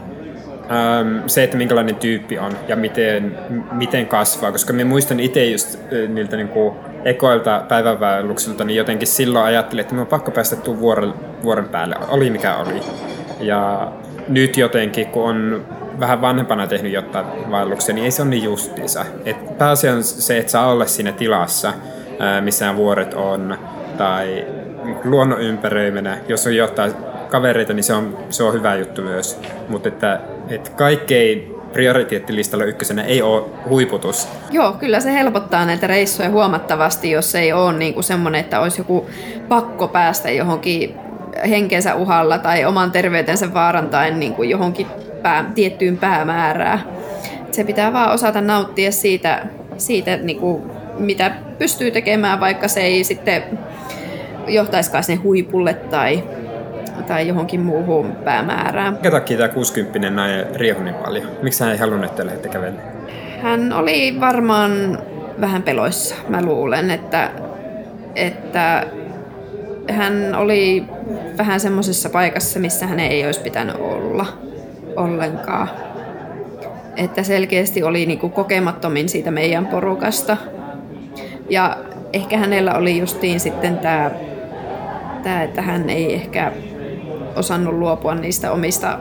ähm, se, että minkälainen tyyppi on ja miten, miten kasvaa. Koska me muistan itse just niiltä niin kuin ekoilta päivävaelluksilta, niin jotenkin silloin ajattelin, että me on pakko päästä tuon vuoren, vuoren päälle. Oli mikä oli. Ja nyt jotenkin, kun on vähän vanhempana tehnyt jotain vaelluksia, niin ei se ole niin justiinsa. Et pääasia on se, että saa olla siinä tilassa, missä vuoret on, tai luonnon ympäröimänä. Jos on jotain kavereita, niin se on, se on hyvä juttu myös. Mutta että, että kaikkein prioriteettilistalla ykkösenä ei ole huiputus. Joo, kyllä se helpottaa näitä reissuja huomattavasti, jos ei ole niin kuin semmoinen, että olisi joku pakko päästä johonkin henkensä uhalla tai oman terveytensä vaarantaen niin kuin johonkin pää, tiettyyn päämäärään. Se pitää vaan osata nauttia siitä, siitä niin kuin, mitä pystyy tekemään, vaikka se ei sitten johtaisikaan sinne huipulle tai, tai johonkin muuhun päämäärään. Minkä takia tämä 60 nainen riehui niin paljon? Miksi hän ei halunnut, että lähdette kävelemään? Hän oli varmaan vähän peloissa. Mä luulen, että, että hän oli vähän semmoisessa paikassa, missä hän ei olisi pitänyt olla ollenkaan. Että selkeästi oli niinku kokemattomin siitä meidän porukasta. Ja ehkä hänellä oli justiin sitten tämä, tää, että hän ei ehkä osannut luopua niistä omista,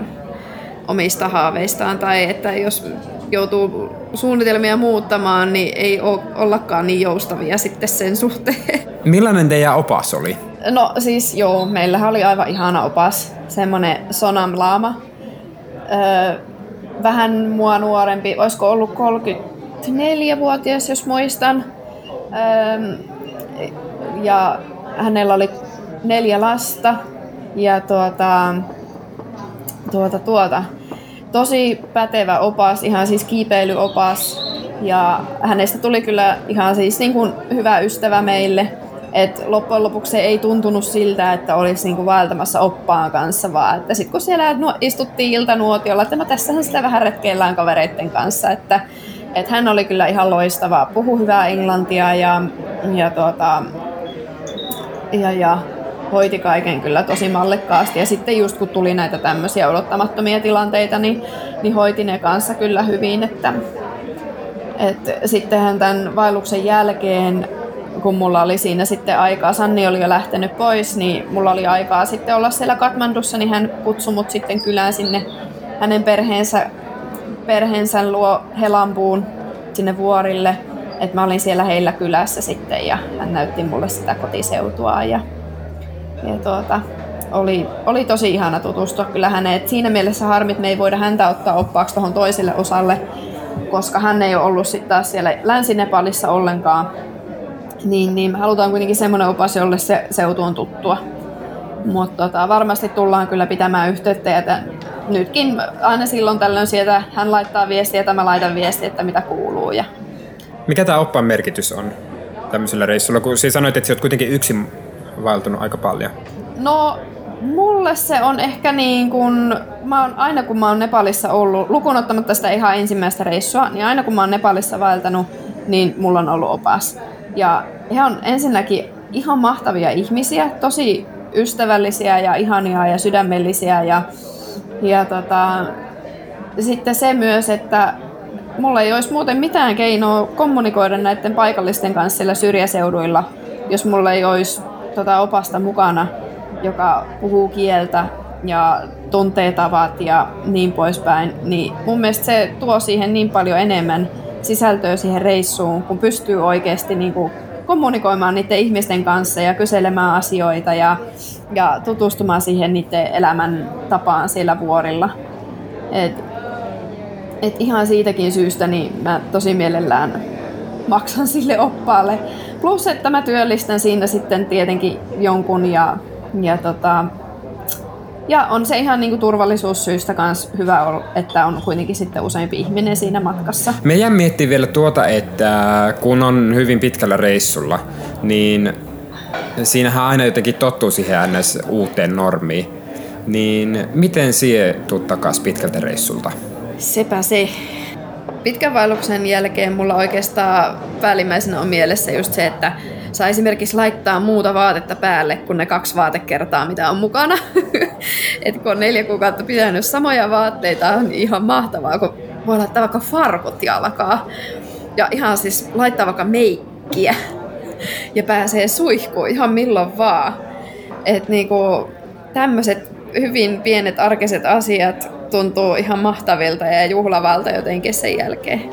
omista haaveistaan. Tai että jos joutuu suunnitelmia muuttamaan, niin ei ole ollakaan niin joustavia sitten sen suhteen. Millainen teidän opas oli? No siis joo, meillähän oli aivan ihana opas. Semmoinen Sonam Laama, öö, vähän mua nuorempi, olisiko ollut 34-vuotias, jos muistan. Öö, ja hänellä oli neljä lasta ja tuota, tuota, tuota, tosi pätevä opas, ihan siis kiipeilyopas. Ja hänestä tuli kyllä ihan siis niin kuin hyvä ystävä meille. Et loppujen lopuksi se ei tuntunut siltä, että olisi niinku vaeltamassa oppaan kanssa, vaan että sitten kun siellä istuttiin iltanuotiolla, että no tässähän sitä vähän retkeillään kavereiden kanssa, että et hän oli kyllä ihan loistava, puhu hyvää englantia ja, ja, tuota, ja, ja hoiti kaiken kyllä tosi mallekkaasti. Ja sitten just kun tuli näitä tämmöisiä odottamattomia tilanteita, niin, niin hoiti ne kanssa kyllä hyvin. Että, et sittenhän tämän vaelluksen jälkeen kun mulla oli siinä sitten aikaa, Sanni oli jo lähtenyt pois, niin mulla oli aikaa sitten olla siellä Katmandussa, niin hän kutsui mut sitten kylään sinne hänen perheensä, perheensä luo Helampuun sinne vuorille. Että mä olin siellä heillä kylässä sitten ja hän näytti mulle sitä kotiseutua ja, ja tuota, oli, oli tosi ihana tutustua kyllä häneen. Siinä mielessä harmit, me ei voida häntä ottaa oppaaksi tuohon toiselle osalle, koska hän ei ole ollut sitten taas siellä Länsi-Nepalissa ollenkaan niin, niin halutaan kuitenkin semmoinen opas, jolle se seutu on tuttua. Mutta tota, varmasti tullaan kyllä pitämään yhteyttä ja nytkin aina silloin tällöin sieltä hän laittaa viestiä että mä laitan viestiä, että mitä kuuluu. Ja... Mikä tämä oppaan merkitys on tämmöisellä reissulla, kun siis sanoit, että sä oot kuitenkin yksin vaeltunut aika paljon? No mulle se on ehkä niin kuin, mä oon, aina kun mä oon Nepalissa ollut, lukuun ottamatta sitä ihan ensimmäistä reissua, niin aina kun mä oon Nepalissa vaeltanut, niin mulla on ollut opas. Ja he on ensinnäkin ihan mahtavia ihmisiä, tosi ystävällisiä ja ihania ja sydämellisiä. Ja, ja tota, sitten se myös, että mulla ei olisi muuten mitään keinoa kommunikoida näiden paikallisten kanssa siellä syrjäseuduilla, jos mulla ei olisi tota opasta mukana, joka puhuu kieltä ja tuntee tavat ja niin poispäin, niin mun mielestä se tuo siihen niin paljon enemmän sisältöä siihen reissuun, kun pystyy oikeasti niin kuin kommunikoimaan niiden ihmisten kanssa ja kyselemään asioita ja, ja tutustumaan siihen niiden elämän tapaan siellä vuorilla. Et, et ihan siitäkin syystä niin mä tosi mielellään maksan sille oppaalle. Plus, että mä työllistän siinä sitten tietenkin jonkun ja, ja tota, ja on se ihan niin kuin turvallisuussyistä myös hyvä, että on kuitenkin sitten useampi ihminen siinä matkassa. Me jää miettiä vielä tuota, että kun on hyvin pitkällä reissulla, niin siinähän aina jotenkin tottuu siihen ns. uuteen normiin. Niin miten sie tuut takas pitkältä reissulta? Sepä se. Pitkän vaelluksen jälkeen mulla oikeastaan päällimmäisenä on mielessä just se, että saa esimerkiksi laittaa muuta vaatetta päälle kuin ne kaksi vaatekertaa, mitä on mukana. Et kun on neljä kuukautta pitänyt samoja vaatteita, on ihan mahtavaa, kun voi laittaa vaikka farkut jalkaa. Ja ihan siis laittaa vaikka meikkiä ja pääsee suihkuun ihan milloin vaan. Että niinku, tämmöiset hyvin pienet arkiset asiat tuntuu ihan mahtavilta ja juhlavalta jotenkin sen jälkeen.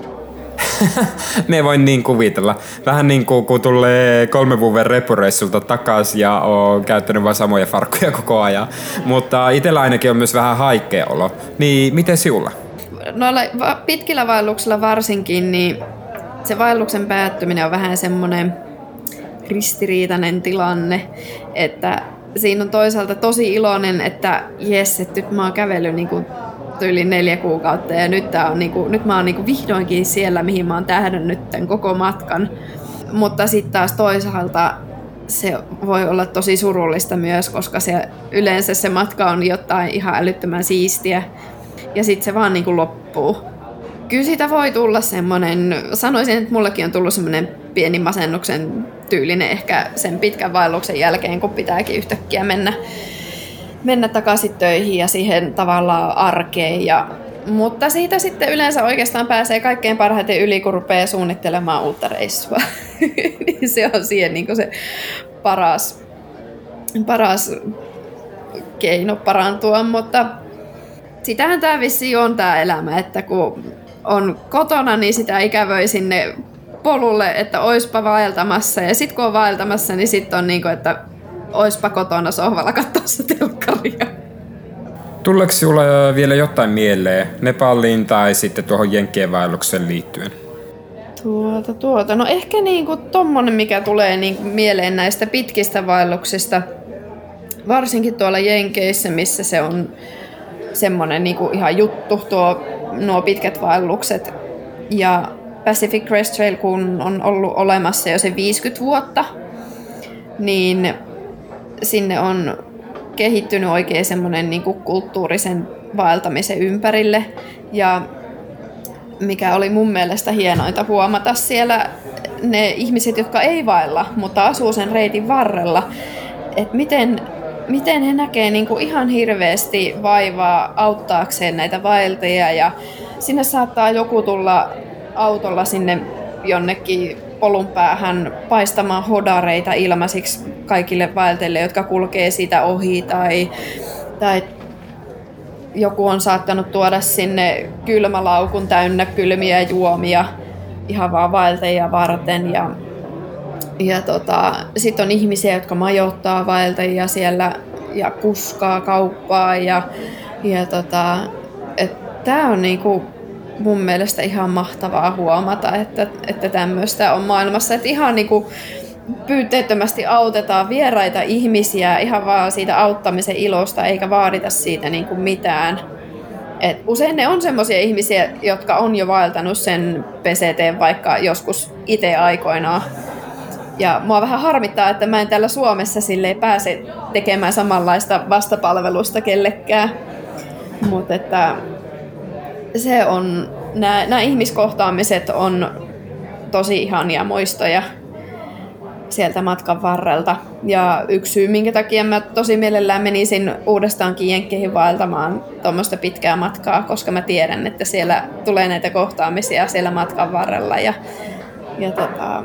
Me voin niin kuvitella. Vähän niin kuin kun tulee kolme vuoden repureissulta takaisin ja on käyttänyt vain samoja farkkuja koko ajan. Mutta itsellä ainakin on myös vähän haikea olo. Niin miten sinulla? Noilla pitkillä vaelluksilla varsinkin, niin se vaelluksen päättyminen on vähän semmoinen ristiriitainen tilanne, että siinä on toisaalta tosi iloinen, että jes, että nyt mä oon kävellyt niin kuin yli neljä kuukautta ja nyt, tää on niinku, nyt mä oon niinku vihdoinkin siellä, mihin mä oon tähdännyt tämän koko matkan. Mutta sitten taas toisaalta se voi olla tosi surullista myös, koska se, yleensä se matka on jotain ihan älyttömän siistiä ja sitten se vaan niinku loppuu. Kyllä siitä voi tulla semmoinen, sanoisin, että mullekin on tullut semmoinen pieni masennuksen tyylinen ehkä sen pitkän vaelluksen jälkeen, kun pitääkin yhtäkkiä mennä mennä takaisin töihin ja siihen tavallaan arkeen. Ja, mutta siitä sitten yleensä oikeastaan pääsee kaikkein parhaiten yli, kun rupeaa suunnittelemaan uutta reissua. niin se on siihen niin se paras, paras keino parantua, mutta sitähän tämä vissi on tämä elämä, että kun on kotona, niin sitä ikävöi sinne polulle, että oispa vaeltamassa. Ja sitten kun on vaeltamassa, niin sitten on niin kuin, että oispa kotona sohvalla katsossa telkkaria. Tuleeko sinulla vielä jotain mieleen Nepaliin tai sitten tuohon Jenkkien vaellukseen liittyen? Tuota, tuota. No ehkä niinku tommonen, mikä tulee niinku mieleen näistä pitkistä vaelluksista. Varsinkin tuolla Jenkeissä, missä se on semmonen niinku ihan juttu, tuo, nuo pitkät vaellukset. Ja Pacific Crest Trail, kun on ollut olemassa jo se 50 vuotta, niin sinne on kehittynyt oikein semmoinen niin kulttuurisen vaeltamisen ympärille. Ja mikä oli mun mielestä hienointa huomata siellä ne ihmiset, jotka ei vaella, mutta asuu sen reitin varrella, että miten, miten he näkee niin kuin ihan hirveästi vaivaa auttaakseen näitä vaeltajia ja sinne saattaa joku tulla autolla sinne jonnekin polun päähän paistamaan hodareita ilmaisiksi kaikille vaeltajille, jotka kulkee siitä ohi tai, tai joku on saattanut tuoda sinne kylmälaukun täynnä kylmiä juomia ihan vaan vaeltajia varten. Ja, ja tota, sitten on ihmisiä, jotka majoittaa vaeltajia siellä ja kuskaa kauppaa ja, ja tota, tämä on niinku mun mielestä ihan mahtavaa huomata, että, että tämmöistä on maailmassa. Että ihan niin kuin pyyteettömästi autetaan vieraita ihmisiä ihan vaan siitä auttamisen ilosta, eikä vaadita siitä niin kuin mitään. Et usein ne on semmoisia ihmisiä, jotka on jo vaeltanut sen PCT vaikka joskus itse aikoinaan. Ja mua vähän harmittaa, että mä en täällä Suomessa sille pääse tekemään samanlaista vastapalvelusta kellekään. Mutta että se on, nämä ihmiskohtaamiset on tosi ihania muistoja sieltä matkan varrelta. Ja yksi syy, minkä takia mä tosi mielellään menisin uudestaankin Jenkkeihin vaeltamaan tuommoista pitkää matkaa, koska mä tiedän, että siellä tulee näitä kohtaamisia siellä matkan varrella. Ja, ja tota,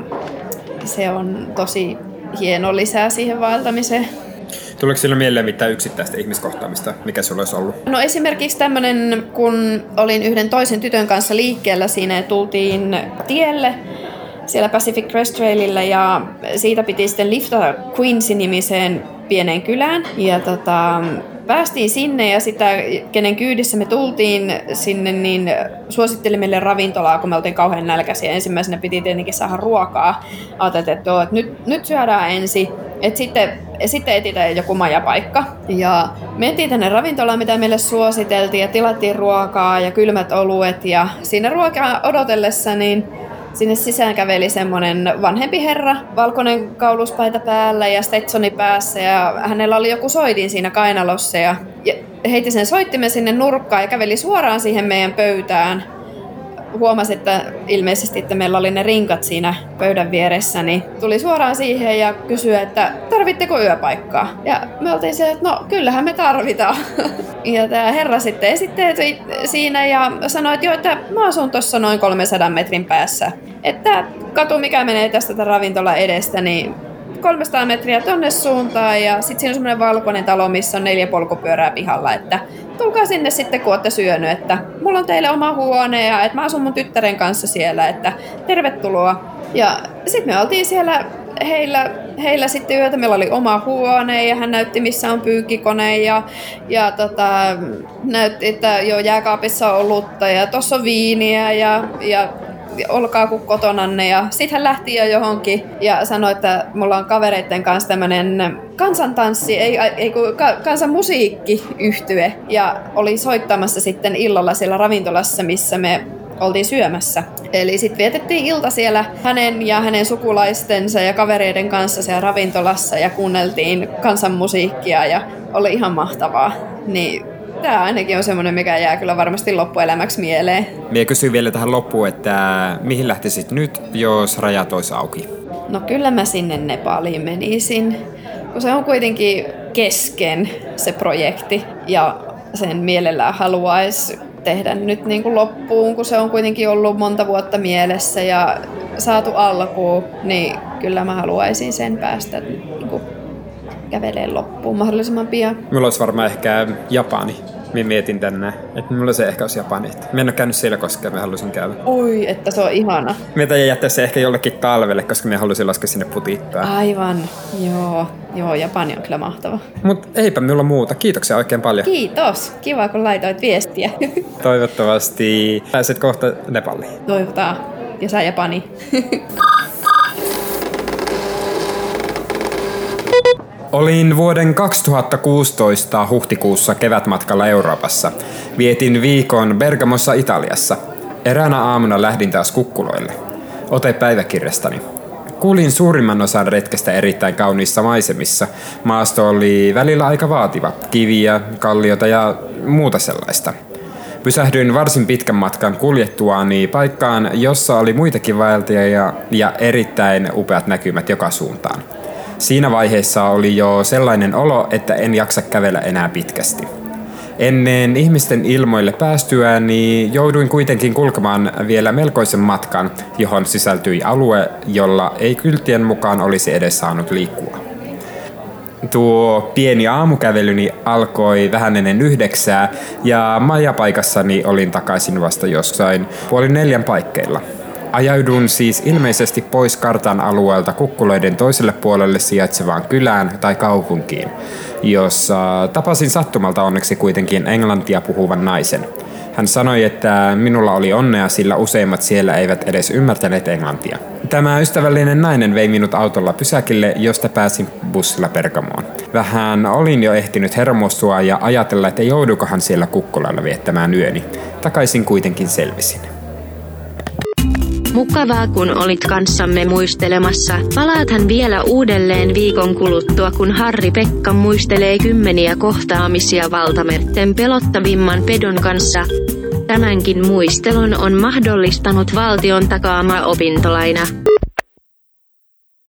se on tosi hieno lisää siihen vaeltamiseen. Tuleeko sillä mieleen mitään yksittäistä ihmiskohtaamista, mikä sulla olisi ollut? No esimerkiksi tämmöinen, kun olin yhden toisen tytön kanssa liikkeellä siinä ja tultiin tielle, siellä Pacific Crest Trailillä ja siitä piti sitten liftata Quincy-nimiseen pieneen kylään. Ja tota, päästiin sinne ja sitä, kenen kyydissä me tultiin sinne, niin suositteli meille ravintolaa, kun me oltiin kauhean nälkäisiä. Ensimmäisenä piti tietenkin saada ruokaa. Ajateltiin, että, että nyt, nyt syödään ensin, että sitten, sitten etsitään joku majapaikka. Ja mentiin tänne ravintolaan, mitä meille suositeltiin ja tilattiin ruokaa ja kylmät oluet. Ja siinä ruokaa odotellessa, niin Sinne sisään käveli semmoinen vanhempi herra, valkoinen kauluspaita päällä ja Stetsoni päässä ja hänellä oli joku soitin siinä kainalossa ja heitti sen soittimen sinne nurkkaan ja käveli suoraan siihen meidän pöytään huomasi, että ilmeisesti, että meillä oli ne rinkat siinä pöydän vieressä, niin tuli suoraan siihen ja kysyi, että tarvitteko yöpaikkaa? Ja me oltiin se, että no kyllähän me tarvitaan. Ja tämä herra sitten esitteli siinä ja sanoi, että joo, että mä asun tuossa noin 300 metrin päässä. Että katu, mikä menee tästä ravintola edestä, niin 300 metriä tonne suuntaan ja sitten siinä on semmoinen valkoinen talo, missä on neljä polkupyörää pihalla, että tulkaa sinne sitten, kun olette syönyt, että mulla on teille oma huone ja että mä asun mun tyttären kanssa siellä, että tervetuloa. Ja sitten me oltiin siellä heillä, heillä sitten yötä. Meillä oli oma huone ja hän näytti, missä on pyykkikone ja, ja tota, näytti, että jo jääkaapissa on olutta ja tuossa on viiniä ja, ja olkaa kuin kotonanne. Ja sitten hän lähti jo johonkin ja sanoi, että mulla on kavereiden kanssa tämmöinen kansantanssi, ei, ei kun ka, kansanmusiikki yhtye ja oli soittamassa sitten illalla siellä ravintolassa, missä me oltiin syömässä. Eli sitten vietettiin ilta siellä hänen ja hänen sukulaistensa ja kavereiden kanssa siellä ravintolassa ja kuunneltiin kansanmusiikkia ja oli ihan mahtavaa. Niin Tämä ainakin on semmoinen, mikä jää kyllä varmasti loppuelämäksi mieleen. Mie kysyn vielä tähän loppuun, että mihin lähtisit nyt, jos rajat olisi auki? No kyllä mä sinne Nepaliin menisin, kun se on kuitenkin kesken se projekti ja sen mielellään haluaisi tehdä nyt niin kuin loppuun, kun se on kuitenkin ollut monta vuotta mielessä ja saatu alkuun, niin kyllä mä haluaisin sen päästä niin kuin kävelee loppuun mahdollisimman pian. Mulla olisi varmaan ehkä Japani. Minä mietin tänne, että mulla se ehkä olisi Japani. Mä en ole käynyt siellä koskaan, mä haluaisin käydä. Oi, että se on ihana. Mitä jättää se ehkä jollekin talvelle, koska mä haluaisin laskea sinne putittaa. Aivan, joo. Joo, Japani on kyllä mahtava. Mut eipä minulla muuta. Kiitoksia oikein paljon. Kiitos. Kiva, kun laitoit viestiä. Toivottavasti pääset kohta Nepaliin. Toivotaan. Ja sä Japani. Olin vuoden 2016 huhtikuussa kevätmatkalla Euroopassa. Vietin viikon Bergamossa Italiassa. Eräänä aamuna lähdin taas kukkuloille. Ote päiväkirjastani. Kuulin suurimman osan retkestä erittäin kauniissa maisemissa. Maasto oli välillä aika vaativa. Kiviä, kalliota ja muuta sellaista. Pysähdyin varsin pitkän matkan kuljettuani paikkaan, jossa oli muitakin vaeltajia ja erittäin upeat näkymät joka suuntaan. Siinä vaiheessa oli jo sellainen olo, että en jaksa kävellä enää pitkästi. Ennen ihmisten ilmoille päästyäni jouduin kuitenkin kulkemaan vielä melkoisen matkan, johon sisältyi alue, jolla ei kylttien mukaan olisi edes saanut liikkua. Tuo pieni aamukävelyni alkoi vähän ennen yhdeksää ja majapaikassani olin takaisin vasta jossain puoli neljän paikkeilla. Ajaudun siis ilmeisesti pois kartan alueelta kukkuloiden toiselle puolelle sijaitsevaan kylään tai kaupunkiin, jossa tapasin sattumalta onneksi kuitenkin englantia puhuvan naisen. Hän sanoi, että minulla oli onnea, sillä useimmat siellä eivät edes ymmärtäneet englantia. Tämä ystävällinen nainen vei minut autolla pysäkille, josta pääsin bussilla Pergamoon. Vähän olin jo ehtinyt hermostua ja ajatella, että joudukohan siellä kukkulalla viettämään yöni. Takaisin kuitenkin selvisin. Mukavaa kun olit kanssamme muistelemassa. Palaathan vielä uudelleen viikon kuluttua kun Harri Pekka muistelee kymmeniä kohtaamisia valtamerten pelottavimman pedon kanssa. Tämänkin muistelun on mahdollistanut valtion takaama opintolaina.